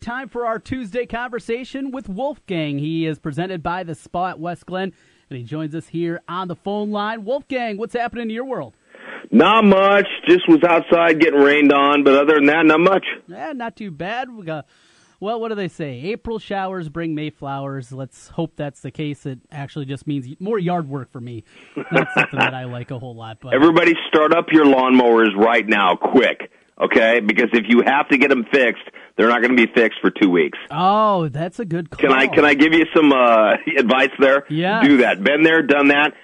Time for our Tuesday conversation with Wolfgang. He is presented by the Spa at West Glen, and he joins us here on the phone line. Wolfgang, what's happening in your world? Not much. Just was outside getting rained on, but other than that, not much. Yeah, not too bad. We got, well, what do they say? April showers bring May flowers. Let's hope that's the case. It actually just means more yard work for me. Not something that I like a whole lot. But Everybody start up your lawnmowers right now, quick, okay? Because if you have to get them fixed, they're not going to be fixed for two weeks. oh, that's a good call. Can I can I give you some uh, advice there? Yeah. Do that. Been there, done that.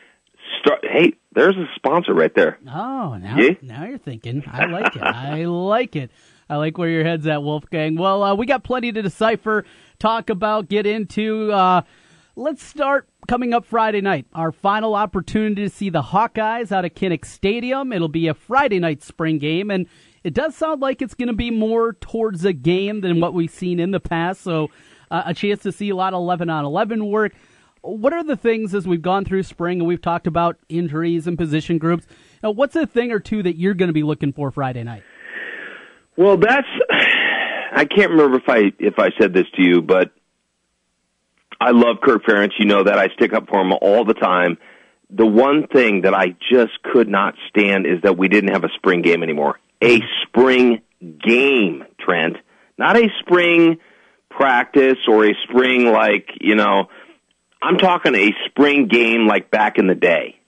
Start. Hey, there's a sponsor right there. Oh, now Yeah? now you're thinking. I like it. I like it. I like where your head's at, Wolfgang. Well, uh, we got plenty to decipher, talk about, get into. Uh, let's start coming up Friday night. Our final opportunity to see the Hawkeyes out of Kinnick Stadium. It'll be a Friday night spring game, and it does sound like it's going to be more towards a game than what we've seen in the past. So, uh, a chance to see a lot of 11 on 11 work what are the things as we've gone through spring and we've talked about injuries and position groups? Now, what's a thing or two that you're going to be looking for Friday night? Well, that's. I can't remember if I if I said this to you, but I love Kirk Ferentz. You know that I stick up for him all the time. The one thing that I just could not stand is that we didn't have a spring game anymore. A spring game, Trent, not a spring practice or a spring like you know. I'm talking a spring game like back in the day.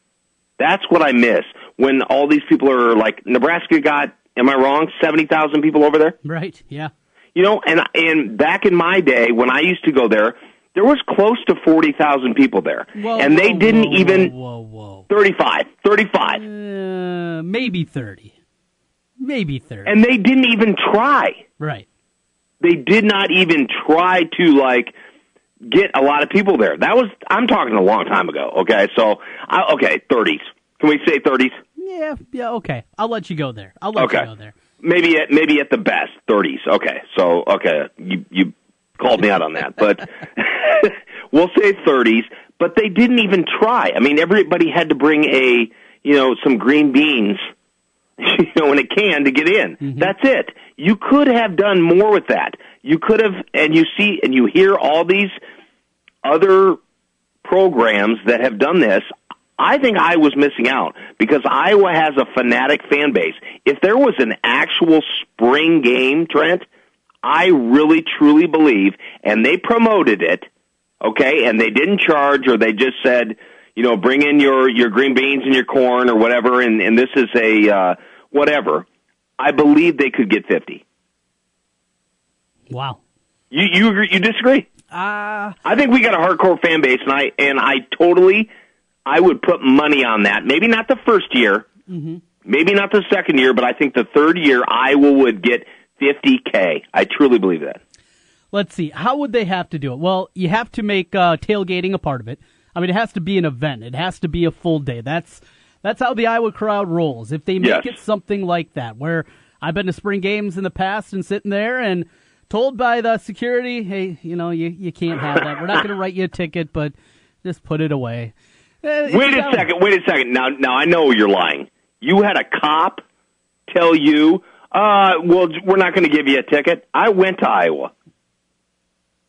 That's what I miss when all these people are like Nebraska got. Am I wrong? Seventy thousand people over there. Right? Yeah. You know, and and back in my day when I used to go there, there was close to forty thousand people there, Whoa, and they whoa, didn't whoa, even Whoa, whoa. thirty-five, thirty-five, Uh, maybe 30. Maybe 30. and they didn't even try. right. They did not even try to like get a lot of people there. That was I'm talking a long time ago. Okay, so I, okay, thirties. Can we say thirties? Yeah. Yeah. Okay. I'll let you go there. I'll let Okay. you go there. maybe at maybe at the best 30s. Okay, so okay, you you called me out on that, but we'll say 30s. But they didn't even try. I mean, everybody had to bring a you know some green beans, you know, in a can to get in. That's it. You could have done more with that. You could have, and you see and you hear all these other programs that have done this, I think I was missing out because Iowa has a fanatic fan base. If there was an actual spring game, Trent, I really truly believe, and they promoted it, okay, and they didn't charge or they just said, you know, bring in your, your green beans and your corn or whatever, and, and this is a, uh, whatever. I believe they could get 50. Wow. You, you, agree, you disagree? Uh, I think we got a hardcore fan base, and I and I totally, I would put money on that. Maybe not the first year, maybe not the second year, but I think the third year Iowa would get 50k. I truly believe that. let's see. How would they have to do it? Well, you have to make uh, tailgating a part of it. I mean, it has to be an event. It has to be a full day. That's that's how the Iowa crowd rolls. If they make Yes. it something like that, where I've been to spring games in the past and sitting there and told by the security, hey, you know, you you can't have that. We're not going to write you a ticket, but just put it away. Eh, it's Wait a second. Wait a second. Now, now I know you're lying. You had a cop tell you, uh, well, we're not going to give you a ticket. I went to Iowa.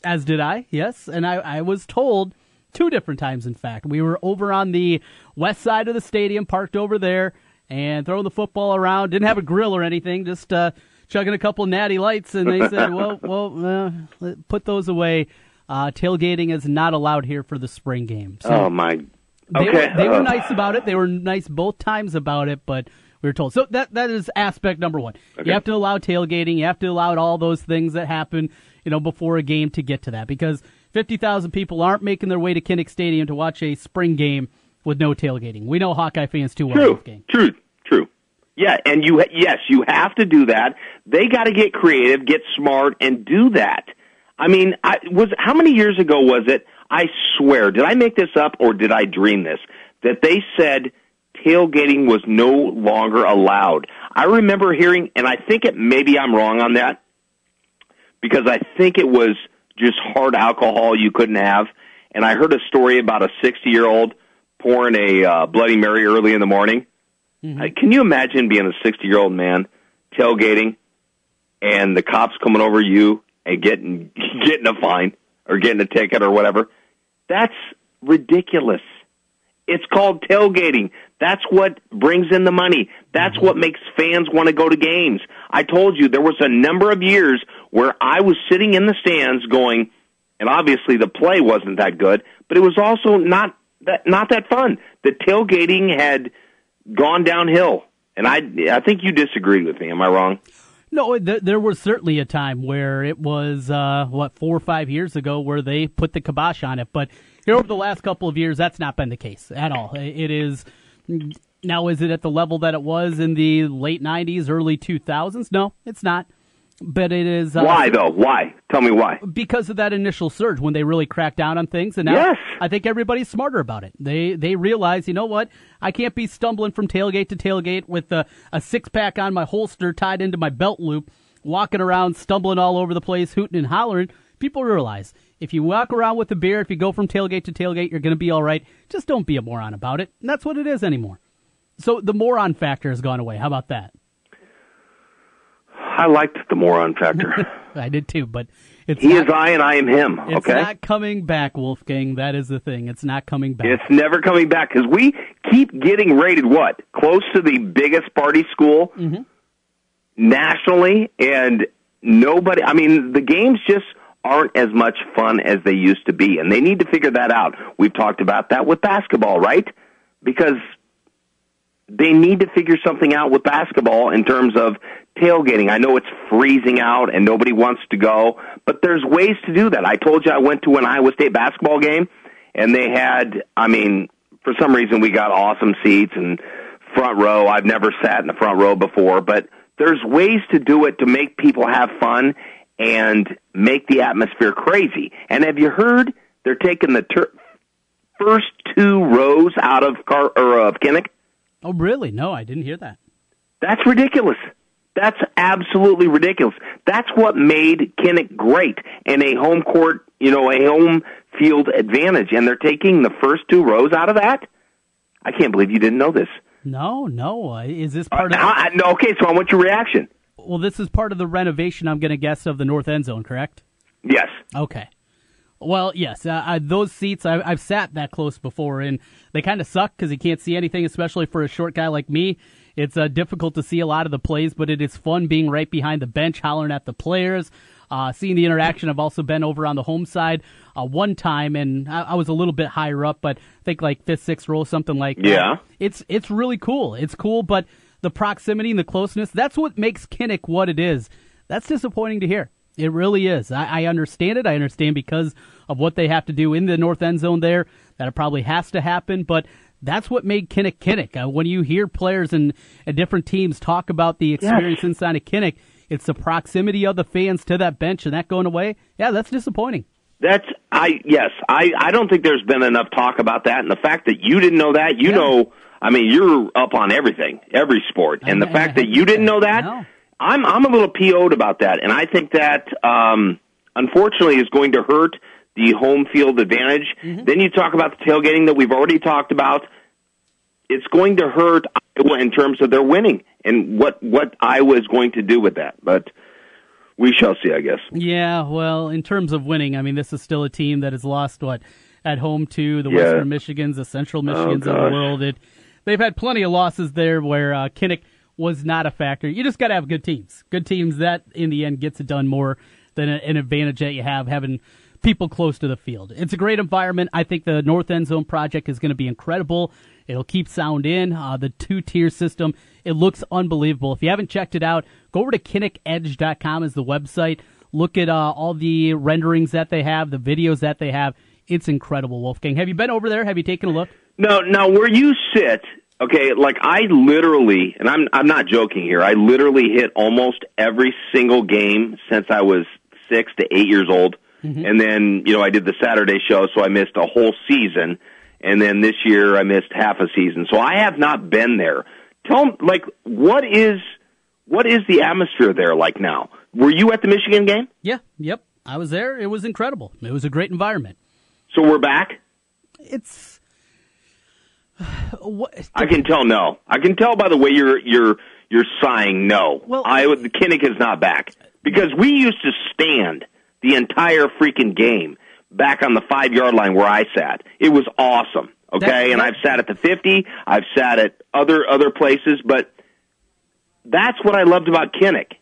As did I, yes. And I, I was told two different times, in fact. We were over on the west side of the stadium, parked over there, and throwing the football around. Didn't have a grill or anything, just uh, chugging a couple natty lights. And they said, well, well, uh, put those away. Uh, tailgating is not allowed here for the spring game. So Oh my. they, Okay. were, they were nice about it. They were nice both times about it, but we were told. So that that is aspect number one. Okay. You have to allow tailgating. You have to allow all those things that happen, you know, before a game to get to that because fifty thousand people aren't making their way to Kinnick Stadium to watch a spring game with no tailgating. We know Hawkeye fans too well. True. Wolfgang. True. True. Yeah, and you yes, you have to do that. They got to get creative, get smart, and do that. I mean, I was how many years ago was it? I swear, did I make this up or did I dream this? That they said tailgating was no longer allowed. I remember hearing, and I think it maybe I'm wrong on that because I think it was just hard alcohol you couldn't have. And I heard a story about a 60 year old pouring a uh, Bloody Mary early in the morning. Uh, Can you imagine being a 60 year old man tailgating and the cops coming over you and getting getting a fine or getting a ticket or whatever. That's ridiculous. It's called tailgating. That's what brings in the money. That's what makes fans want to go to games. I told you there was a number of years where I was sitting in the stands going, and obviously the play wasn't that good, but it was also not that not that fun. The tailgating had gone downhill, and I I think you disagreed with me. Am I wrong? No, th- there was certainly a time where it was uh, what four or five years ago where they put the kibosh on it, but here over the last couple of years, that's not been the case at all. It is now. Is it at the level that it was in the late '90s, early 2000s? No, it's not. But it is. Uh, why though? Why? Tell me why. Because of that initial surge when they really cracked down on things, and now yes. I think everybody's smarter about it. They they realize, you know what? I can't be stumbling from tailgate to tailgate with a, a six pack on my holster tied into my belt loop, walking around stumbling all over the place, hooting and hollering. People realize if you walk around with a beer, if you go from tailgate to tailgate, you're going to be all right. Just don't be a moron about it. And that's what it is anymore. So the moron factor has gone away. How about that? I liked the moron factor. I did too, but it's he not, is I and I am him. It's okay? not coming back, Wolfgang. That is the thing. It's not coming back. It's never coming back because we keep getting rated what close to the biggest party school mm-hmm. nationally, and nobody. I mean, the games just aren't as much fun as they used to be, and they need to figure that out. We've talked about that with basketball, right? Because they need to figure something out with basketball in terms of tailgating. I know it's freezing out and nobody wants to go, but there's ways to do that. I told you I went to an Iowa State basketball game and they had, I mean, for some reason we got awesome seats and front row. I've never sat in the front row before, but there's ways to do it to make people have fun and make the atmosphere crazy. And have you heard they're taking the ter- first two rows out of Car- or of Kinnick? Oh, really? No, I didn't hear that. That's ridiculous. That's absolutely ridiculous. That's what made Kinnick great and a home court, you know, a home field advantage. And they're taking the first two rows out of that. I can't believe you didn't know this. No, no. Is this part uh, of? I, no, okay, so I want your reaction. Well, this is part of the renovation. I'm going to guess of the north end zone, correct? Yes. Okay. Well, yes, uh, I, those seats I, have sat that close before, and they kind of suck because you can't see anything, especially for a short guy like me. It's uh, difficult to see a lot of the plays, but it is fun being right behind the bench, hollering at the players, uh, seeing the interaction. I've also been over on the home side uh, one time, and I, I, was a little bit higher up, but I think like fifth, sixth row, something like that. Yeah, it's it's really cool. It's cool, but the proximity and the closeness—that's what makes Kinnick what it is. That's disappointing to hear. It really is. I, I, understand it. I understand because of what they have to do in the north end zone there that it probably has to happen. But that's what made Kinnick Kinnick. Uh, when you hear players and, and, different teams talk about the experience yes. inside of Kinnick, it's the proximity of the fans to that bench and that going away. Yeah, that's disappointing. That's I yes I I don't think there's been enough talk about that, and the fact that you didn't know that, you yeah. know, I mean, you're up on everything, every sport, and I, the fact that you didn't know that. No I'm I'm a little PO'd about that, and I think that um, unfortunately is going to hurt the home field advantage. Mm-hmm. Then you talk about the tailgating that we've already talked about. It's going to hurt Iowa in terms of their winning and what what Iowa is going to do with that, but. We shall see, I guess. Yeah, well, in terms of winning, I mean, this is still a team that has lost what at home to the yeah. Western Michigans, the Central Michigans oh, of the world. It, they've had plenty of losses there where uh, Kinnick was not a factor. You just got to have good teams. Good teams that in the end gets it done more than an advantage that you have having people close to the field. It's a great environment. I think the North End Zone project is going to be incredible. It'll keep sound in. Uh, the two tier system, it looks unbelievable. If you haven't checked it out, go over to kinnickedge.com is the website. Look at uh, all the renderings that they have, the videos that they have. It's incredible, Wolfgang. Have you been over there? Have you taken a look? No, now where you sit, Okay, like I literally, and I'm I'm not joking here. I literally hit almost every single game since I was six to eight years old, mm-hmm. and then you know I did the Saturday show, so I missed a whole season, and then this year I missed half a season. So I have not been there. Tell me, like, what is what is the atmosphere there like now? Were you at the Michigan game? Yeah, yep, I was there. It was incredible. It was a great environment. So we're back. It's what, I can tell no. I can tell by the way you're you're you're sighing no. Well, I the Kinnick is not back because we used to stand the entire freaking game back on the five yard line where I sat. It was awesome. Okay, That- and I've sat at the fifty. I've sat at other other places, but that's what I loved about Kinnick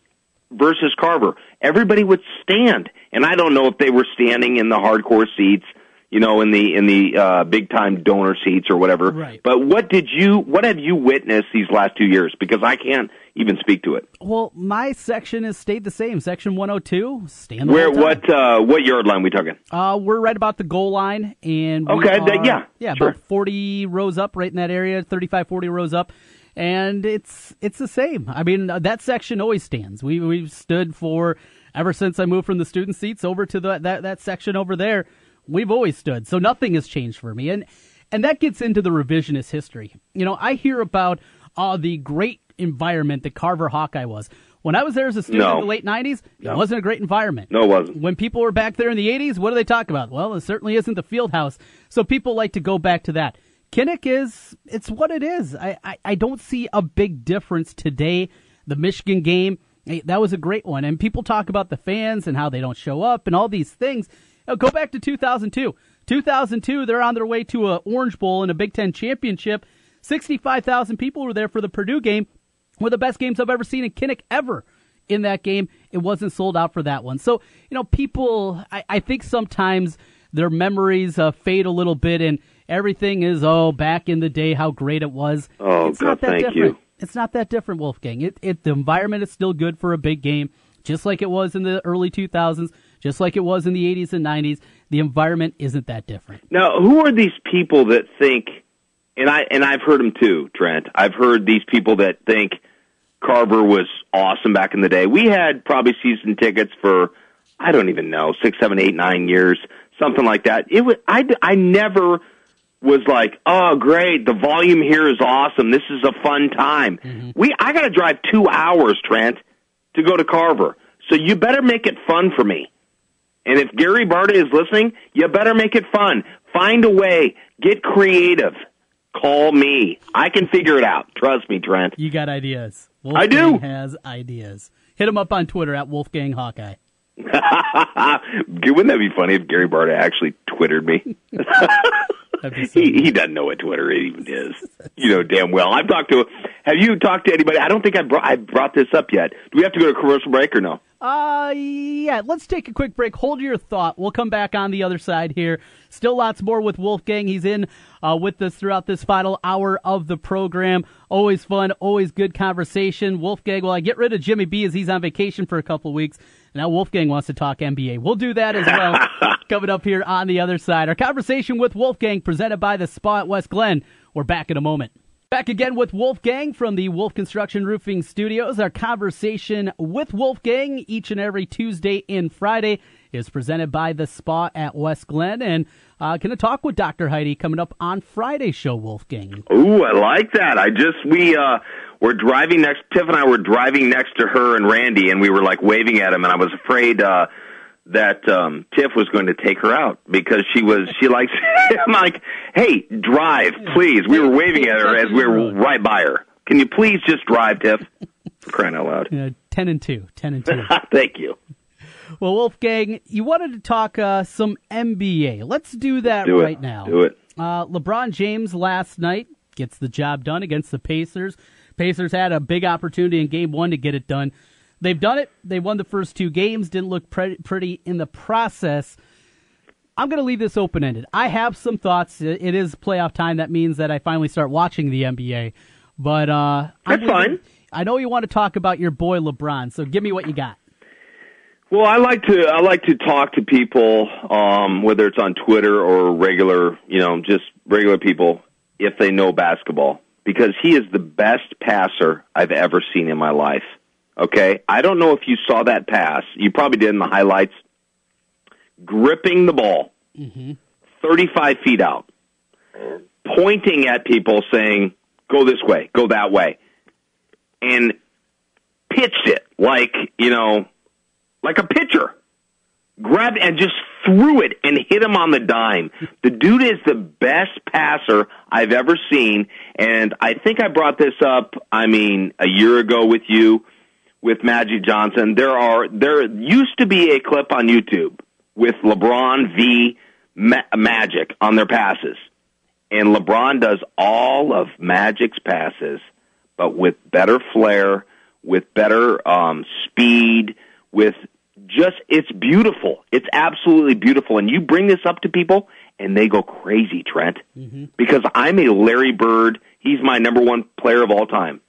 versus Carver. Everybody would stand, and I don't know if they were standing in the hardcore seats, you know, in the in the uh, big time donor seats or whatever. Right. But what did you? What have you witnessed these last two years? Because I can't even speak to it. Well, my section has stayed the same. Section 102, stand the Where? What? Uh, what yard line we talking? Uh, we're right about the goal line, and Okay, that- yeah, yeah, sure. about forty rows up, right in that area, 35, 40 rows up, and it's it's the same. I mean, uh, that section always stands. We we've stood for ever since I moved from the student seats over to the that that section over there. We've always stood, so nothing has changed for me, and and that gets into the revisionist history. You know, I hear about uh, the great environment that Carver Hawkeye was. When I was there as a student No. in the late '90s, it No. wasn't a great environment No, it wasn't. when people were back there in the 80s, what do they talk about? Well, it certainly isn't the field house. So people like to go back to that. Kinnick is, it's what it is. I, I, I don't see a big difference today. The Michigan game, that was a great one. And people talk about the fans and how they don't show up and all these things. Now, go back to 2002. 2002, they're on their way to a Orange Bowl and a Big Ten championship. 65,000 people were there for the Purdue game. One of the best games I've ever seen in Kinnick ever in that game. It wasn't sold out for that one. So, you know, people, I, I think sometimes their memories uh, fade a little bit and everything is, oh, back in the day, how great it was. Oh, it's God, not that thank different. you. It's not that different, Wolfgang. It, it, the environment is still good for a big game, just like it was in the early 2000s, just like it was in the 80s and 90s. The environment isn't that different. Now, who are these people that think? And I and I've heard them too, Trent. I've heard these people that think Carver was awesome back in the day. We had probably season tickets for I don't even know six, seven, eight, nine years, something like that. It was I I never was like, oh great, the volume here is awesome. This is a fun time. Mm-hmm. We I got to drive two hours, Trent, to go to Carver. So you better make it fun for me. And if Gary Barta is listening, you better make it fun. Find a way. Get creative. Call me. I can figure it out. Trust me, Trent. You got ideas. I do. Wolfgang has ideas. Hit him up on Twitter at Wolfgang Hawkeye. Wouldn't that be funny if Gary Barta actually twittered me? So he, he doesn't know what Twitter even is. You know damn well. I've talked to. Have you talked to anybody? I don't think I brought I brought this up yet. Do we have to go to commercial break or no? Uh, yeah, let's take a quick break. Hold your thought. We'll come back on the other side here. Still lots more with Wolfgang. He's in uh, with us throughout this final hour of the program. Always fun, always good conversation. Wolfgang, well, I get rid of Jimmy B as he's on vacation for a couple weeks. Now Wolfgang wants to talk NBA. We'll do that as well. Coming up here on the other side. Our conversation with Wolfgang presented by the Spa at West Glen. We're back in a moment. Back again with Wolfgang from the Wolf Construction Roofing Studios. Our conversation with Wolfgang each and every Tuesday and Friday is presented by the Spa at West Glen. And uh, going to talk with Dr. Heidi coming up on Friday's show, Wolfgang. Ooh, I like that. I just we uh were driving next Tiff and I were driving next to her and Randy and we were like waving at him and I was afraid uh that um Tiff was going to take her out because she was she likes I'm like, "Hey, drive, please." We were waving at her as we were right by her. Can you please just drive, Tiff? For crying out loud. Uh, 10 and 2. 10 and 2. Thank you. well, Wolfgang, you wanted to talk uh, some NBA. Let's do that Do right now. Do it. Uh, LeBron James last night gets the job done against the Pacers. Pacers had a big opportunity in game one to get it done. They've done it. They won the first two games, didn't look pre- pretty in the process. I'm going to leave this open ended. I have some thoughts. It is playoff time. That means that I finally start watching the NBA. But uh, That's leaving- fine. I know you want to talk about your boy LeBron, so give me what you got. Well, I like to I like to talk to people, um, whether it's on Twitter or regular, you know, just regular people, if they know basketball, because he is the best passer I've ever seen in my life. Okay, I don't know if you saw that pass. You probably did in the highlights. Gripping the ball, mm-hmm. thirty-five feet out, pointing at people, saying, "Go this way, go that way," and pitched it like you know like a pitcher. Grabbed and just threw it and hit him on the dime. The dude is the best passer I've ever seen, and I think I brought this up. I mean, a year ago with you with Magic Johnson. There are there used to be a clip on YouTube with LeBron v Ma- Magic on their passes, and LeBron does all of Magic's passes, but with better flair, with better um, speed, with just it's beautiful. It's absolutely beautiful, and you bring this up to people, and they go crazy, Trent, mm-hmm. because I'm a Larry Bird. He's my number one player of all time,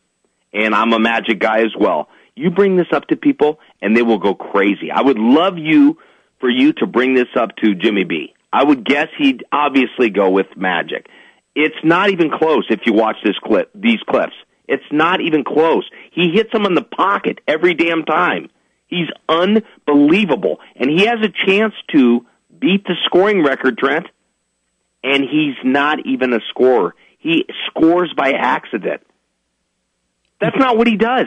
and I'm a Magic guy as well. You bring this up to people, and they will go crazy. I would love you for you to bring this up to Jimmy B. I would guess he'd obviously go with Magic. It's not even close if you watch this clip, these clips. It's not even close. He hits them in the pocket every damn time. He's unbelievable. And he has a chance to beat the scoring record, Trent. And he's not even a scorer. He scores by accident. That's not what he does.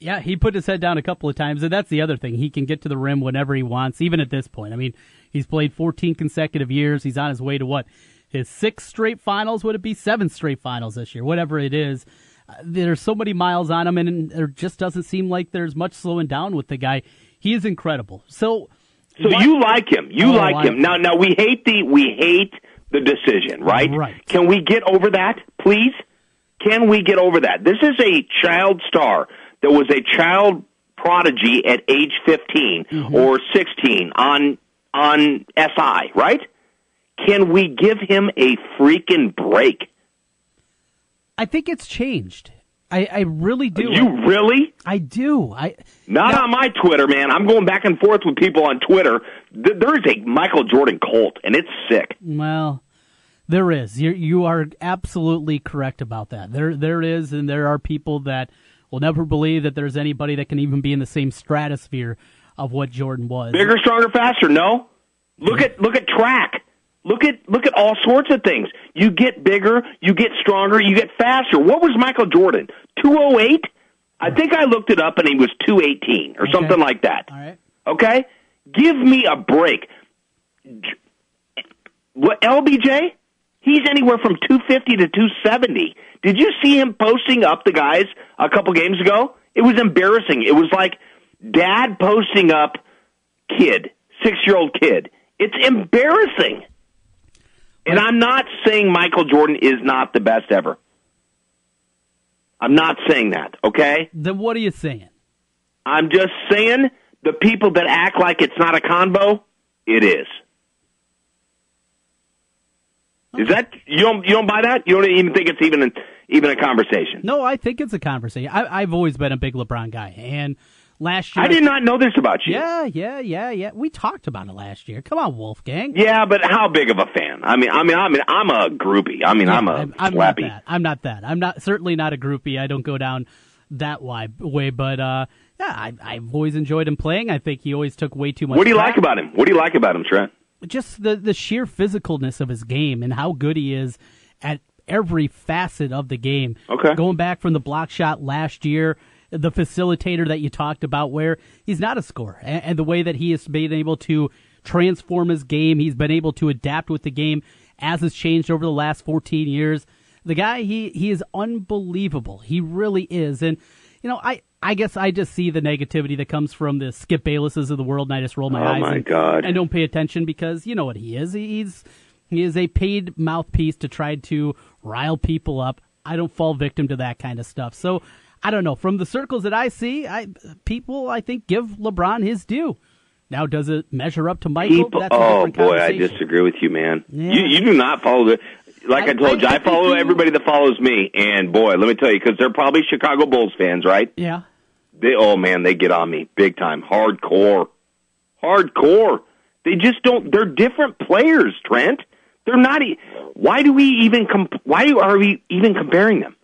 Yeah, he put his head down a couple of times, and that's the other thing. He can get to the rim whenever he wants, even at this point. I mean, he's played 14 consecutive years. He's on his way to what? His sixth straight finals? Would it be seven straight finals this year? Whatever it is. Uh, there's so many miles on him, and there just doesn't seem like there's much slowing down with the guy. He is incredible. So, so what? you like him? You oh, like I, him? Now, now we hate the we hate the decision, right? Right. Can we get over that, please? Can we get over that? This is a child star that was a child prodigy at age 15 mm-hmm. or 16 on on SI, right? Can we give him a freaking break? I think it's changed. I, I really do. You really? I do. I not now, on my Twitter, man. I'm going back and forth with people on Twitter. There is a Michael Jordan cult, and it's sick. Well, there is. You you are absolutely correct about that. There there is, and there are people that will never believe that there's anybody that can even be in the same stratosphere of what Jordan was. Bigger, stronger, faster. No, look at look at track. Look at look at all sorts of things. You get bigger, you get stronger, you get faster. What was Michael Jordan? Two oh eight. I think I looked it up and he was two eighteen or okay. something like that. All right. Okay, give me a break. What LBJ? He's anywhere from 250 to 270. Did you see him posting up the guys a couple games ago? It was embarrassing. It was like dad posting up kid, six year old kid. It's embarrassing. And I'm not saying Michael Jordan is not the best ever. I'm not saying that, okay? Then what are you saying? I'm just saying the people that act like it's not a combo, it is. Is that you don't you don't buy that? You don't even think it's even even a conversation? No, I think it's a conversation. I, I've always been a big LeBron guy, and last year I did not know this about you. Yeah, yeah, yeah, yeah. We talked about it last year. Come on, Wolfgang. Yeah, but how big of a fan? I mean, I mean, I mean, I'm a groupie. I mean, yeah, I'm a I'm, I'm not that. I'm not that. I'm not certainly not a groupie. I don't go down that way, but uh, yeah, I, I've always enjoyed him playing. I think he always took way too much. What do you like about him? What do you like about him, Trent? Just the the sheer physicalness of his game and how good he is at every facet of the game. Okay. Going back from the block shot last year, the facilitator that you talked about, where he's not a scorer, and, and the way that he has been able to transform his game, he's been able to adapt with the game as it's changed over the last 14 years. The guy, he he is unbelievable. He really is, and you know, I I guess I just see the negativity that comes from the Skip Baylesses of the world, and I just roll my oh eyes my and, God. and don't pay attention because you know what he is. He's he is a paid mouthpiece to try to rile people up. I don't fall victim to that kind of stuff. So I don't know. From the circles that I see, I people I think give LeBron his due. Now, does it measure up to Michael? People, oh boy, I disagree with you, man. Yeah. You you do not follow the like I, I told I, you, I, I follow everybody that follows me, and boy, let me tell you, because they're probably Chicago Bulls fans, right? Yeah. They, oh man, they get on me big time, hardcore, hardcore. They just don't. They're different players, Trent. They're not. Why do we even? Comp- why are we even comparing them?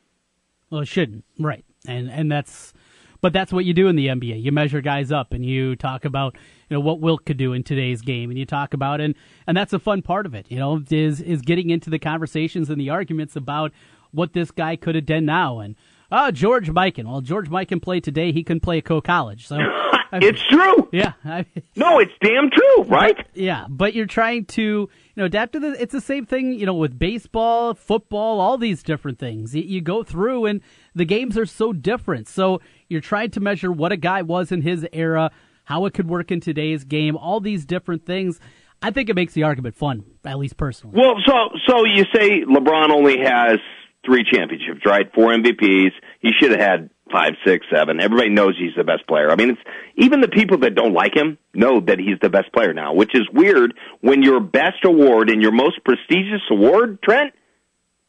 Well, it shouldn't, right? And and that's, but that's what you do in the NBA. You measure guys up, and you talk about you know what Wilt could do in today's game, and you talk about and and that's a fun part of it. You know, is is getting into the conversations and the arguments about what this guy could have done now and Oh, George Mikan. Well, George Mikan played today. He couldn't play at Coe College. So it's true. Yeah. I, no, it's damn true, right? But, yeah, but you're trying to, you know, adapt to the. It's the same thing, you know, with baseball, football, all these different things. You, you go through, and the games are so different. So you're trying to measure what a guy was in his era, how it could work in today's game, all these different things. I think it makes the argument fun, at least personally. Well, so so you say LeBron only has three championships, right? Four MVPs. He should have had five, six, seven. Everybody knows he's the best player. I mean, it's even the people that don't like him know that he's the best player now, which is weird when your best award and your most prestigious award, Trent,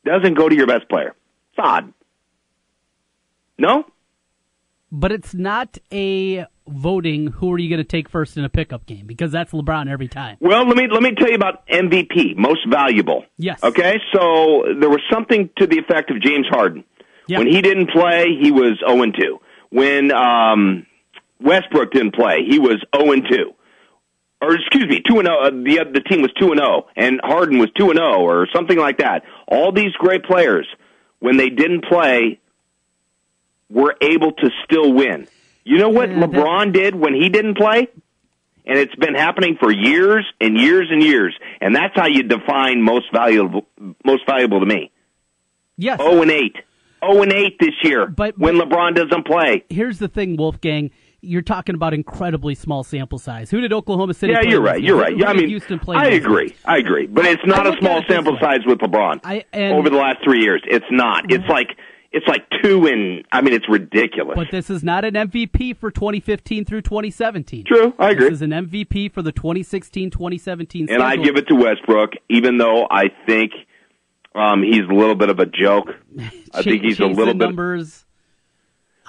doesn't go to your best player. It's odd. No? But it's not a voting who are you going to take first in a pickup game because that's LeBron every time. Well, let me let me tell you about MVP, most valuable. Yes. Okay, so there was something to the effect of James Harden. Yep. When he didn't play, he was 0 and 2. When um, Westbrook didn't play, he was 0 and 2. Or excuse me, 2 and 0. Uh, the the team was 2 and 0 and Harden was 2 and 0 or something like that. All these great players when they didn't play were able to still win. You know what yeah, LeBron did when he didn't play? And it's been happening for years and years and years. And that's how you define most valuable most valuable to me. Yes. 0 and 8. 0 and 8 this year but, when LeBron doesn't play. Here's the thing, Wolfgang. You're talking about incredibly small sample size. Who did Oklahoma City? Yeah, you're right. You're right. I mean, Houston play I agree. I agree. But it's not a small sample size with LeBron I, and, over the last three years. It's not. It's like it's like two in. I mean, it's ridiculous. But this is not an MVP for 2015 through 2017. True, I agree. This is an MVP for the 2016-2017. season. And I give it to Westbrook, even though I think um, he's a little bit of a joke. I think he's a little bit numbers.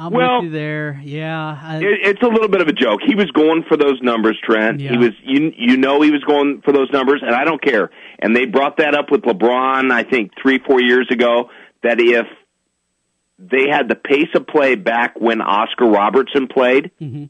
I'm well, with you there. Yeah, I, it, it's a little bit of a joke. He was going for those numbers, Trent. Yeah. He was, you you know, he was going for those numbers, and I don't care. And they brought that up with LeBron, I think three, four years ago. That if they had the pace of play back when Oscar Robertson played, mm-hmm.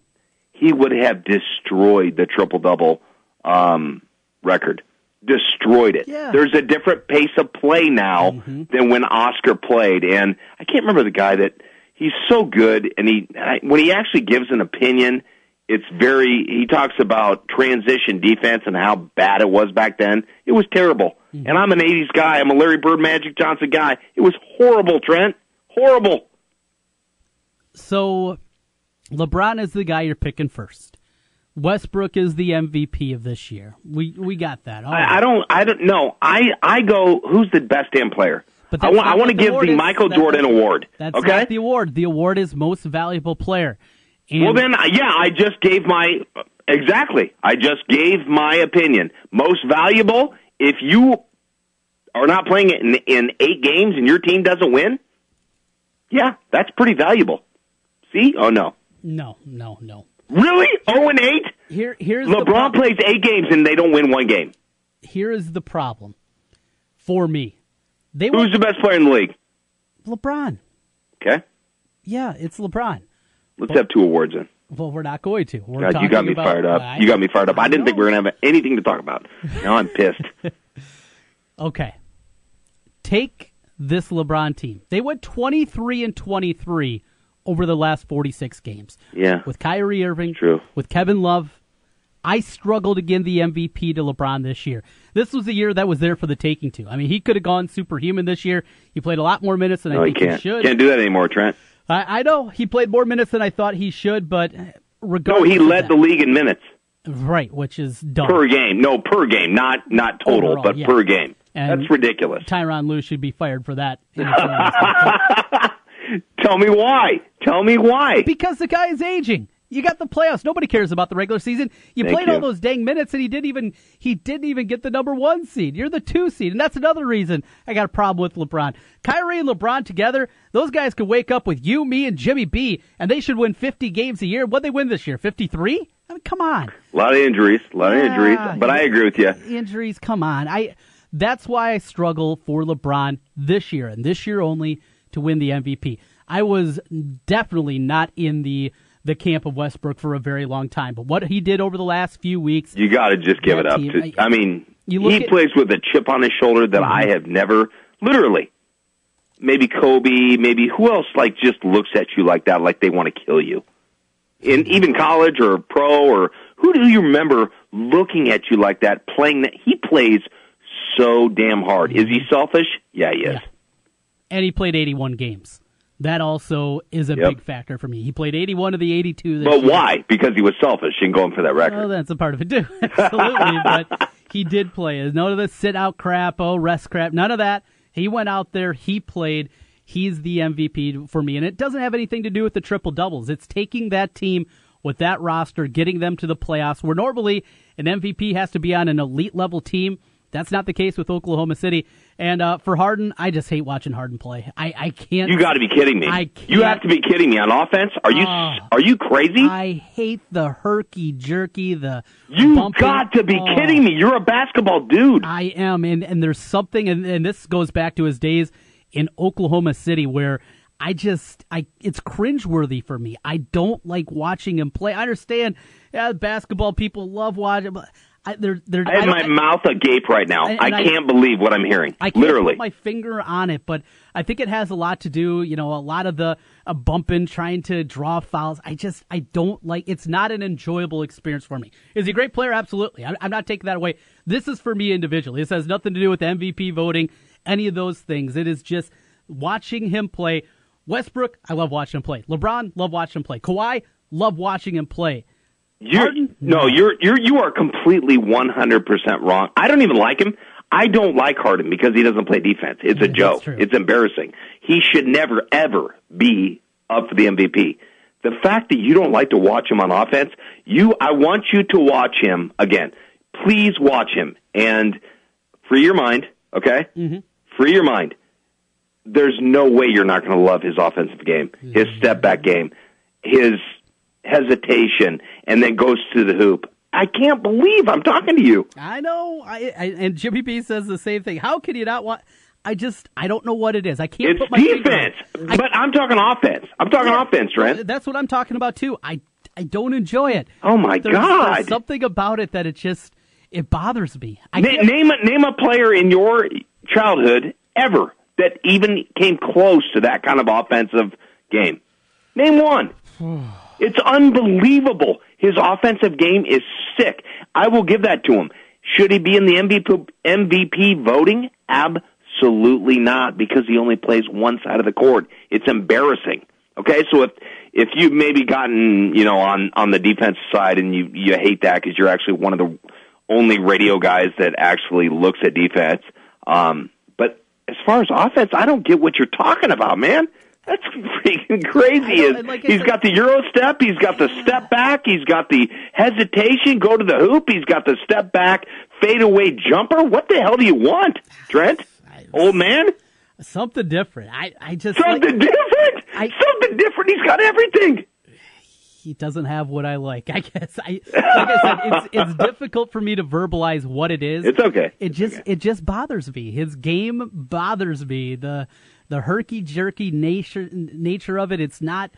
he would have destroyed the triple double um, record. Destroyed it. Yeah. There's a different pace of play now mm-hmm. than when Oscar played, and I can't remember the guy that he's so good, and he I, when he actually gives an opinion, it's very. He talks about transition defense and how bad it was back then. It was terrible. Mm-hmm. And I'm an '80s guy. I'm a Larry Bird, Magic Johnson guy. It was horrible, Trent horrible. So, LeBron is the guy you're picking first. Westbrook is the MVP of this year. We we got that. I, I, don't. I don't know. I I go. Who's the best damn player? But I want. I want to give the is. Michael that's Jordan Award. That's okay? not the award. The award is most valuable player. And well, then, yeah, I just gave my exactly. I just gave my opinion. Most valuable. If you are not playing in, in eight games and your team doesn't win, yeah, that's pretty valuable. See? Oh no. No, no, no. Really? Oh and eight? Here, here's LeBron plays eight games and they don't win one game. Here is the problem for me. They Who's went, the best player in the league? LeBron. Okay. Yeah, it's LeBron. Let's but, have two awards then. Well, we're not going to. We're God, you got me about, fired up. I, you got me fired up. I, I didn't know. think we were going to have anything to talk about. Now I'm pissed. okay. Take this LeBron team. They went 23 and 23 over the last 46 games. Yeah. With Kyrie Irving, True. with Kevin Love. I struggled to give the MVP to LeBron this year. This was the year that was there for the taking too. I mean, he could have gone superhuman this year. He played a lot more minutes than no, I think he, can't. he should. Can't do that anymore, Trent. I, I know he played more minutes than I thought he should, but regardless, no, he led that, the league in minutes. Right, which is dumb. Per game, no, per game, not not total, Overall, but yeah. per game. And That's ridiculous. Tyronn Lue should be fired for that. Tell me why. Tell me why. Because the guy is aging. You got the playoffs. Nobody cares about the regular season. You Thank played you. all those dang minutes, and he didn't even he didn't even get the number one seed. You're the two seed, and that's another reason I got a problem with LeBron. Kyrie and LeBron together, those guys could wake up with you, me, and Jimmy B, and they should win 50 games a year. What they win this year? 53? I mean, come on. A lot of injuries. A lot Yeah, of injuries. But I agree with you. Injuries, come on. I that's why I struggle for LeBron this year and this year only to win the MVP. I was definitely not in the the camp of Westbrook for a very long time, but what he did over the last few weeks, You got to just give it up. team, to, I- mean, he at- plays with a chip on his shoulder that I mm-hmm. have never, literally, maybe Kobe, maybe who else like just looks at you like that, like they want to kill you. In mm-hmm. even college or pro or who do you remember looking at you like that, playing that? He plays so damn hard. Is he selfish? Yeah, he is. Yeah. And he played 81 games. That also is a Yep. big factor for me. He played 81 of the 82 this But year. why? Because he was selfish and going for that record. Well, that's a part of it too. Absolutely. but he did play. There's none of the sit out crap, oh, rest crap. None of that. He went out there, he played. He's the MVP for me. And it doesn't have anything to do with the triple doubles. It's taking that team with that roster, getting them to the playoffs, where normally an MVP has to be on an elite level team. That's not the case with Oklahoma City. And uh, for Harden, I just hate watching Harden play. I, I can't. You got to be kidding me! I You can't- have to be kidding me on offense. Are you Ah. are you crazy? I hate the herky jerky, the you bumping. got to be Oh. kidding me! You're a basketball dude. I am, and and there's something, and, and this goes back to his days in Oklahoma City where I just I it's cringeworthy for me. I don't like watching him play. I understand, yeah, basketball people love watching, but I, they're they're I have don't- my mouth agape right now. I I- can't believe what I'm hearing. I can't Literally. put my finger on it, but I think it has a lot to do, you know, a lot of the uh, bumping, trying to draw fouls. I just, I don't like. It's not an enjoyable experience for me. Is he a great player? Absolutely. I, I'm not taking that away. This is for me individually. This has nothing to do with MVP voting, any of those things. It is just watching him play. Westbrook, I love watching him play. LeBron, love watching him play. Kawhi, love watching him play. You're, no, you're you're you are completely 100 percent wrong. I don't even like him. I don't like Harden because he doesn't play defense. It's a joke. It's embarrassing. He should never ever be up for the MVP. The fact that you don't like to watch him on offense, you I want you to watch him again. Please watch him and free your mind, okay? Mm-hmm. Free your mind. There's no way you're not going to love his offensive game, his step back game, his hesitation, and then goes to the hoop. I can't believe I'm talking to you. I know. I, I and Jimmy B says the same thing. How can you not want? I just I don't know what it is. I can't It's put my finger defense. I- but I'm talking offense. I'm talking Yeah, offense, Trent. That's what I'm talking about too. I I don't enjoy it. Oh, my There's- God. There's something about it that it just it bothers me. I Na- name a name a player in your childhood ever that even came close to that kind of offensive game. Name one. it's unbelievable. His offensive game is sick. I will give that to him. Should he be in the MVP MVP voting? Absolutely not, because he only plays one side of the court. It's embarrassing. Okay, so if if you've maybe gotten you know on on the defensive side and you you hate that because you're actually one of the only radio guys that actually looks at defense. Um, but as far as offense, I don't get what you're talking about, man. That's freaking crazy. I know, Is and like he's got the euro step, he's got the step back, he's got the hesitation, go to the hoop, he's got the step back, fade away jumper. What the hell do you want, Trent? Old man? something different. I I just like, Something different. I- Something different. He's got everything. he doesn't have what I like. I guess I like I said it's it's difficult for me to verbalize what it is. It's okay. It just it just bothers me. His game bothers me. The the herky jerky nature nature of it. It's not.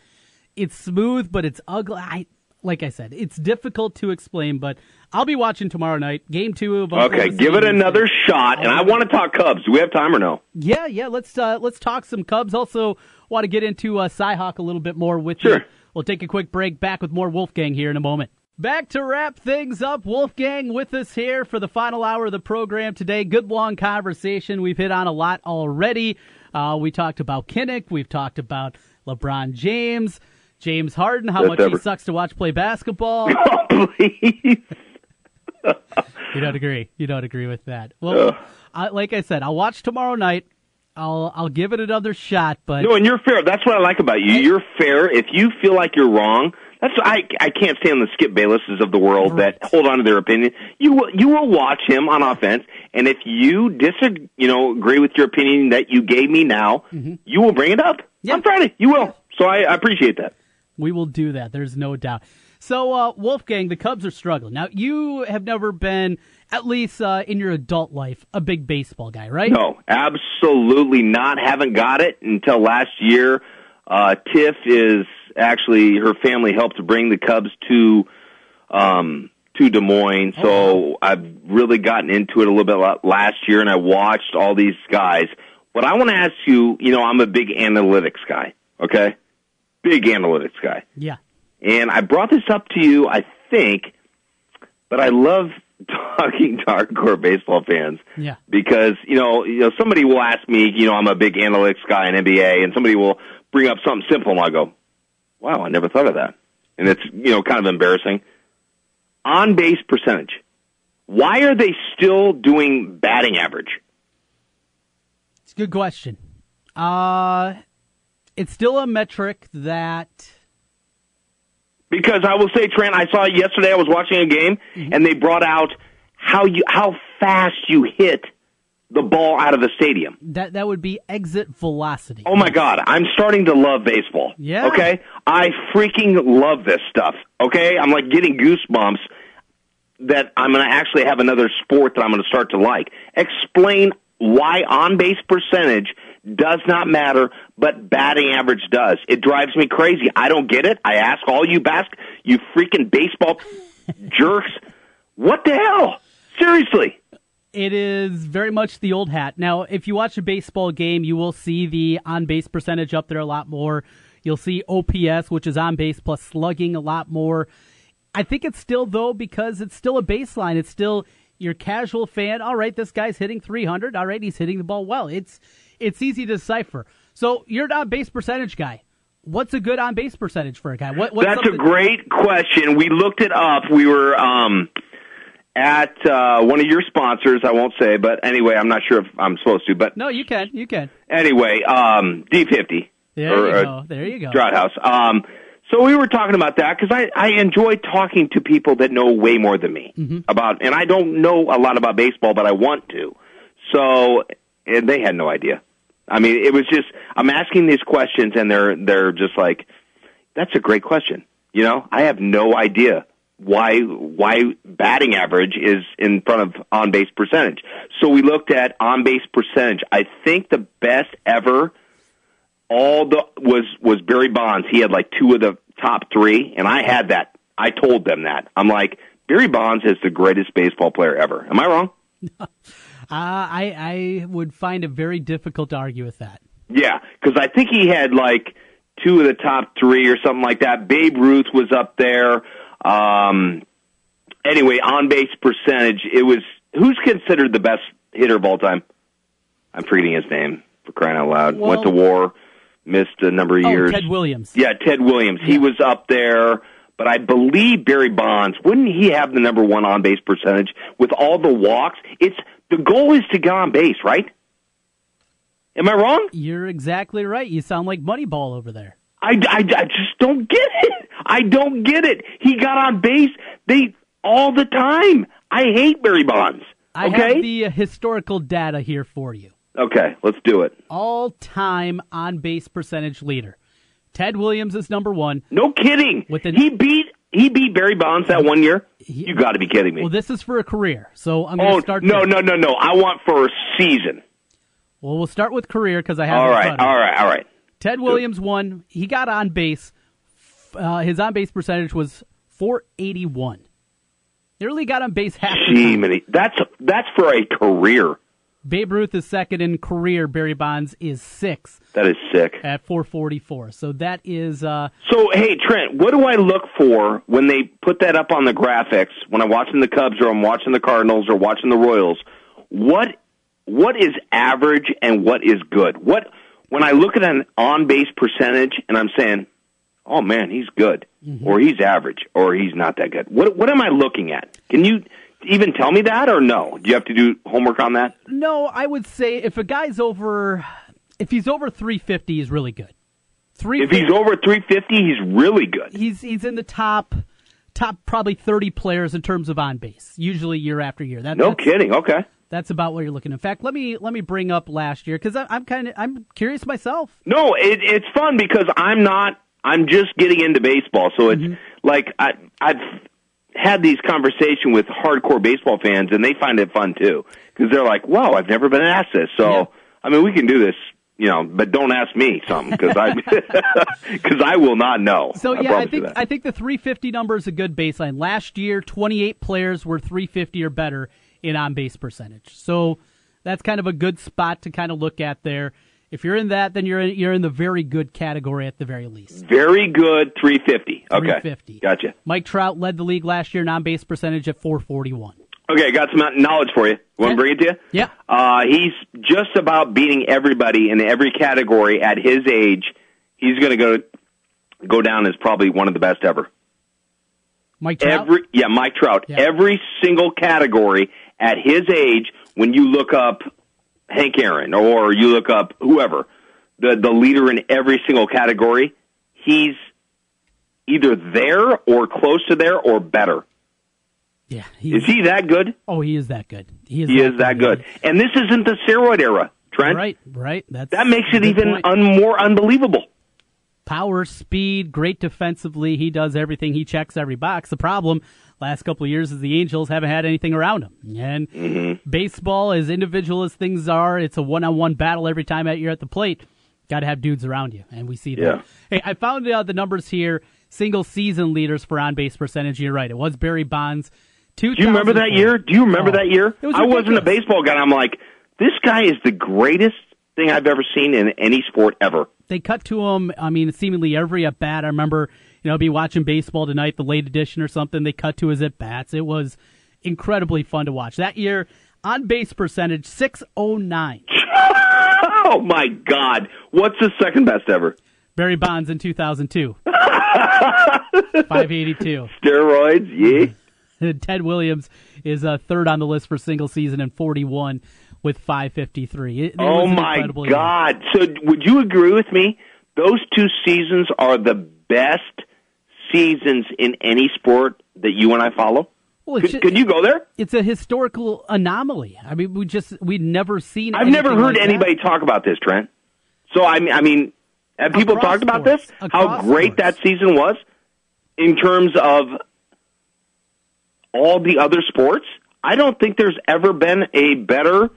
It's smooth, but it's ugly. I like I said, it's difficult to explain. But I'll be watching tomorrow night, game two of. Okay, give it another shot. And I want to talk Cubs. Do we have time or no? Yeah, yeah. Let's uh, let's talk some Cubs. Also, want to get into uh, Cyhawk a little bit more with you. Sure. We'll take a quick break. Back with more Wolfgang here in a moment. Back to wrap things up. Wolfgang with us here for the final hour of the program today. Good long conversation. We've hit on a lot already. Uh, we talked about Kinnick. We've talked about LeBron James, James Harden, how Best much he sucks to watch play basketball. Oh, please. You don't agree. You don't agree with that. Well, I, like I said, I'll watch tomorrow night. I'll I'll give it another shot, but No, and you're fair. That's what I like about you. You're fair. If you feel like you're wrong, that's I I can't stand the Skip Baylesses of the world Right. that hold on to their opinion. You will you will watch him on offense, and if you disagree, you know, agree with your opinion that you gave me now, you will bring it up Yeah. on Friday. You will. So I, I appreciate that. We will do that. There's no doubt. So, uh, Wolfgang, the Cubs are struggling. Now, you have never been, at least uh, in your adult life, a big baseball guy, right? No, absolutely not. Haven't got it until last year. Uh, Tiff is actually her family helped to bring the Cubs to um, to Des Moines, so I've really gotten into it a little bit last year, and I watched all these guys But I want to ask you, you know, I'm a big analytics guy, okay? Big analytics guy. Yeah. And I brought this up to you, I think, but I love talking to hardcore baseball fans Yeah. because you know, you know, somebody will ask me, you know, I'm a big analytics guy in NBA, and somebody will bring up something simple, and I'll go, "Wow, I never thought of that," and it's you know kind of embarrassing. On base percentage. Why are they still doing batting average? It's a good question. Uh, it's still a metric that Because I will say, Trent, I saw yesterday. I was watching a game, and they brought out how you how fast you hit the ball out of the stadium. that that would be exit velocity. Oh my God, I'm starting to love baseball. Yeah. Okay? I freaking love this stuff. Okay? I'm like getting goosebumps that I'm going to actually have another sport that I'm going to start to like. Explain why on base percentage does not matter, but batting average does. It drives me crazy. I don't get it. I ask all you bas- you freaking baseball jerks, what the hell? Seriously. It is very much the old hat. Now, if you watch a baseball game, you will see the on base percentage up there a lot more. You'll see OPS, which is on base plus slugging, a lot more. I think it's still, though, because it's still a baseline. It's still your casual fan. All right, this guy's hitting 300. All right, he's hitting the ball well. It's it's easy to decipher. So you're not on base percentage guy. What's a good on base percentage for a guy? What, what's That's a great question. We looked it up. We were um, at uh, one of your sponsors. I won't say, but anyway, I'm not sure if I'm supposed to. But No, you can. You can. anyway, um, D50 There or, you uh, go. There you go. Drought House. Um, so we were talking about that because I, I enjoy talking to people that know way more than me Mm-hmm. about, and I don't know a lot about baseball, but I want to. So, and they had no idea. I mean, it was just I'm asking these questions, and they're they're just like, "That's a great question." You know, I have no idea why why batting average is in front of on base percentage. So we looked at on base percentage. I think the best ever all the was was Barry Bonds. He had like two of the top three, and I had that. I told them that. I'm like Barry Bonds is the greatest baseball player ever. Am I wrong? Uh, I I would find it very difficult to argue with that. Yeah, because I think he had like two of the top three or something like that. Babe Ruth was up there. Um, anyway, on base percentage, it was who's considered the best hitter of all time. I'm forgetting his name for crying out loud. Well- Went to war, missed a number of Oh, years. Ted Williams. Yeah, Ted Williams. He Yeah. was up there, but I believe Barry Bonds, wouldn't he have the number one on base percentage with all the walks? It's the goal is to get on base, right? Am I wrong? You're exactly right. You sound like Moneyball over there. I, I, I just don't get it. I don't get it. He got on base they all the time. I hate Barry Bonds. I Okay? have the uh, historical data here for you. okay, let's do it. All time on base percentage leader. Ted Williams is number one. No kidding. With the- he beat he beat Barry Bonds that one year. He- you got to be kidding me. Well, this is for a career, so I'm going to oh start. no there. no no no! I want for a season. Well, we'll start with career because I have. All right, front of me. all right, all right. Ted Williams won. He got on base. Uh, his on base percentage was 481. Nearly got on base half the Gee. That's that's for a career. Babe Ruth is second in career. Barry Bonds is sixth That is sick. at 444. So that is uh, So, hey, Trent, what do I look for when they put that up on the graphics when I'm watching the Cubs or I'm watching the Cardinals or watching the Royals? What what is average and what is good? What when I look at an on base percentage and I'm saying, "Oh man, he's good," mm-hmm. or "He's average," or "He's not that good." What what am I looking at? Can you even tell me that, or no? Do you have to do homework on that? no. I would say if a guy's over, if he's over 350, he's really good. Three. If he's over 350, he's really good. he's he's in the top top probably 30 players in terms of on base. Usually year after year. That, No kidding. Okay. That's about what you're looking. In fact, let me let me bring up last year because I'm kind of I'm curious myself. No, it, it's fun because I'm not. I'm just getting into baseball, so it's mm-hmm. like I, I've had these conversations with hardcore baseball fans, and they find it fun too because they're like, "Wow, I've never been asked this." So, Yeah. I mean, we can do this, you know, but don't ask me something because I because I will not know. So yeah, I think. I think the 350 number is a good baseline. Last year, 28 players were 350 or better in on base percentage. So That's kind of a good spot to kind of look at there. If you're in that, then you're in, you're in the very good category at the very least. Very good, 350. Okay, 350. gotcha. Mike Trout led the league last year in on base percentage at 441. Okay, got some knowledge for you. Want to bring it to you? Yeah. Uh, he's just about beating everybody in every category at his age. He's going to go go down as probably one of the best ever. Mike Trout. Every yeah, Mike Trout. Yeah. Every single category at his age. When you look up Hank Aaron or you look up whoever, the the leader in every single category, he's either there or close to there or better. yeah, he Is he that good? Oh, he is that good. He is. He is that good. And this isn't the steroid era, Trent. Right, right. That's That makes it even un- more unbelievable. Power, speed, great defensively. He does everything. He checks every box. The problem last couple of years is the Angels haven't had anything around him. And Mm-hmm. baseball, as individual as things are, it's a one-on-one battle every time at you're at the plate. Got to have dudes around you, and we see that. Yeah. Hey, I found uh, the numbers here. Single season leaders for on base percentage. You're right. It was Barry Bonds. Do you remember that year? Do you remember Oh, that year? Was I wasn't a baseball guy. I'm like, this guy is the greatest thing I've ever seen in any sport ever. They cut to him. I mean, seemingly every at bat. I remember, you know, be watching baseball tonight, the late edition or something. They cut to his at bats. It was incredibly fun to watch. That year, on base percentage six oh nine. oh my God! What's the second best ever? Barry Bonds in two thousand two. Five eighty two. Steroids? Yeah. Ted Williams is uh, third on the list for single season and forty one with five fifty three. Oh my God! So would you agree with me? Those two seasons are the best seasons in any sport that you and I follow. Well, Could, ju- could you go there? It's a historical anomaly. I mean, we just we'd never seen. I've never heard like that. anybody talk about this, Trent. So I mean, I mean, have people Across talked about sports. this? How great sports. that season was in terms of all the other sports. I don't think there's ever been a better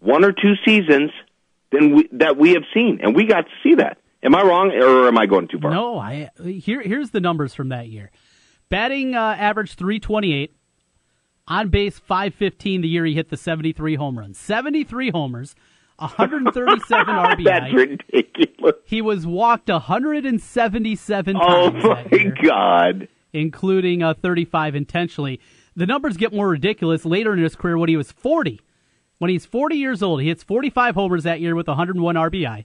one or two seasons than we, that we have seen, and we got to see that. Am I wrong, or am I going too far? No, I here here's the numbers from that year. Batting uh, average 328, on base 515 the year he hit the 73 home runs. 73 homers, 137 RBI. That's ridiculous. He was walked 177 Oh times my year, God! including uh, 35 intentionally. The numbers get more ridiculous later in his career when he was 40. When he's 40 years old, he hits 45 homers that year with 101 RBI.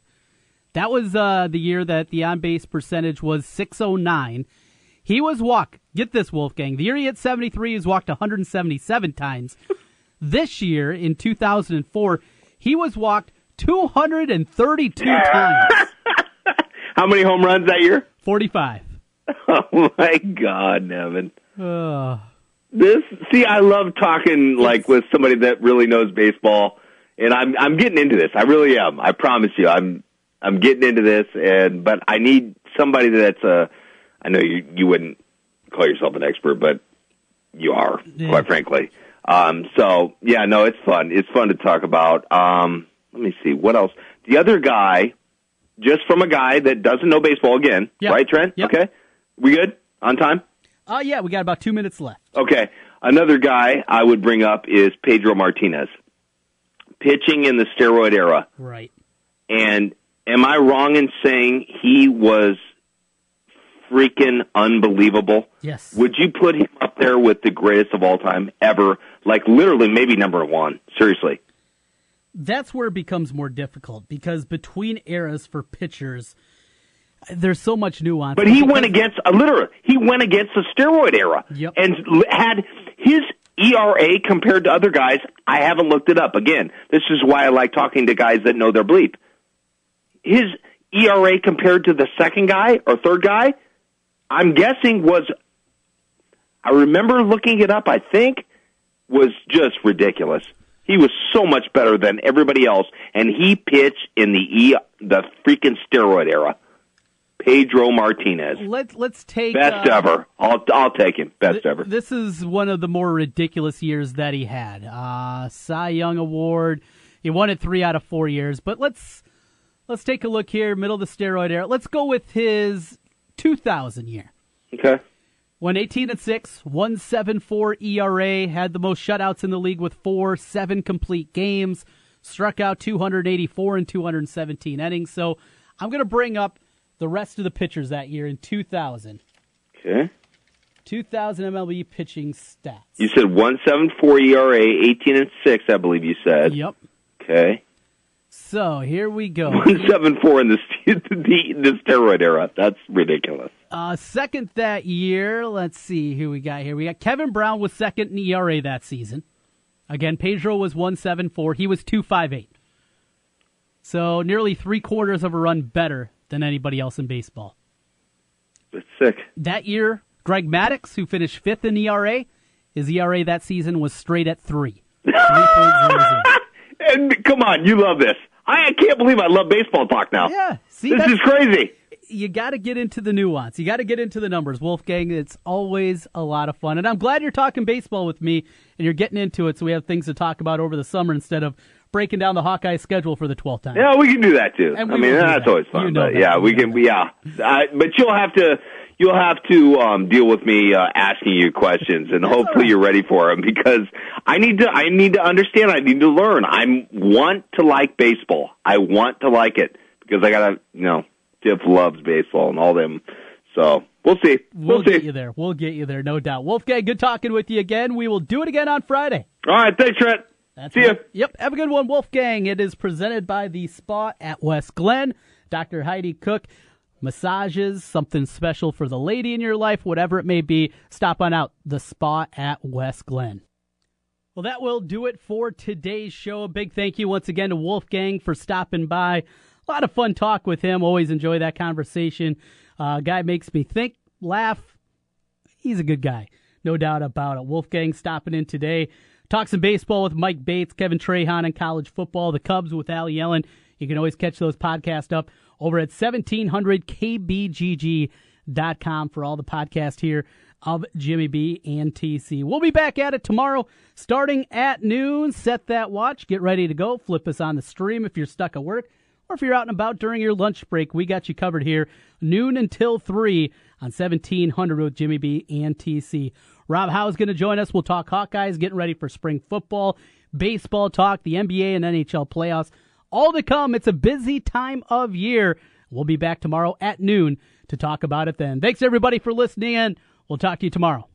That was uh, the year that the on base percentage was 609. He was walked. Get this, Wolfgang. The year he hit 73, he's walked 177 times. this year, in 2004, he was walked 232 times. How many home runs that year? 45. Oh my God, Nevin. Uh, This see, I love talking like with somebody that really knows baseball, and I'm I'm getting into this. I really am. I promise you, I'm I'm getting into this, and but I need somebody that's a. I know you you wouldn't call yourself an expert, but you are, Yeah. quite frankly. Um, so yeah, no, it's fun. It's fun to talk about. Um, let me see what else. The other guy, just from a guy that doesn't know baseball again, Yep. right, Trent? Yep. Okay, we good on time? Uh, yeah, we got about two minutes left. Okay. Another guy I would bring up is Pedro Martinez. Pitching in the steroid era. Right. And am I wrong in saying he was freaking unbelievable? Yes. Would you put him up there with the greatest of all time ever? Like literally maybe number one. Seriously. That's where it becomes more difficult because between eras for pitchers, there's so much nuance. But he went against a literally he went against the steroid era Yep. and had his ERA compared to other guys. I haven't looked it up. Again, this is why I like talking to guys that know their bleep. His ERA compared to the second guy or third guy, I'm guessing was. I remember looking it up. I think was just ridiculous. He was so much better than everybody else, and he pitched in the e the freaking steroid era. Pedro Martinez, Let's let's take best uh, ever. I'll I'll take him, best th- ever. This is one of the more ridiculous years that he had. Uh, Cy Young Award. He won it three out of four years. But let's let's take a look here, middle of the steroid era. Let's go with his 2000 year. Okay, Went 18 and 6, 174 ERA, had the most shutouts in the league with four, seven complete games, struck out 284 and 217 innings. So I'm going to bring up the rest of the pitchers that year in 2000. Okay. 2000 MLB pitching stats. You said 174 ERA, 18 and 6, I believe you said. Yep. Okay. So here we go. 174 in the, the, the steroid era. That's ridiculous. Uh, second that year, let's see who we got here. We got Kevin Brown was second in ERA that season. Again, Pedro was 174. He was 258. So nearly three quarters of a run better than anybody else in baseball. That's sick. That year, Greg Maddux, who finished fifth in ERA, his ERA that season was straight at three. 3.00. And come on, you love this. I, I can't believe I love baseball talk now. Yeah, see, this is crazy. you got to get into the nuance. You got to get into the numbers, Wolfgang. It's always a lot of fun, and I'm glad you're talking baseball with me and you're getting into it, so we have things to talk about over the summer instead of breaking down the Hawkeye schedule for the twelfth time. Yeah, we can do that too. I mean, that's that. always fun. You know but yeah, we can. Yeah, I, but you'll have to. You'll have to um, deal with me uh, asking you questions, and hopefully you're ready for them because I need to. I need to understand. I need to learn. I want to like baseball. I want to like it because I gotta. You know, Tiff loves baseball and all them. So we'll see. We'll, We'll, get see. you there. We'll get you there, no doubt. Wolfgang, good talking with you again. We will do it again on Friday. All right, thanks, Trent. That's See right. ya. Yep. Have a good one, Wolfgang. It is presented by the Spa at West Glen. Dr. Heidi Cook. Massages, something special for the lady in your life, whatever it may be. Stop on out. The Spa at West Glen. Well, that will do it for today's show. A big thank you once again to Wolfgang for stopping by. A lot of fun talk with him. Always enjoy that conversation. Uh, guy makes me think, laugh, he's a good guy, no doubt about it. Wolfgang stopping in today. Talk some baseball with Mike Bates, Kevin Trahan, and college football. The Cubs with Al Yellon. You can always catch those podcasts up over at 1700kbgg.com for all the podcast here of Jimmy B and TC. We'll be back at it tomorrow starting at noon. Set that watch. Get ready to go. Flip us on the stream if you're stuck at work or if you're out and about during your lunch break, we got you covered here, noon until 3 on 1700 with Jimmy B and TC. Rob Howe's going to join us. We'll talk Hawkeyes, getting ready for spring football, baseball talk, the NBA and NHL playoffs. All to come. It's a busy time of year. We'll be back tomorrow at noon to talk about it then. Thanks, everybody, for listening in. We'll talk to you tomorrow.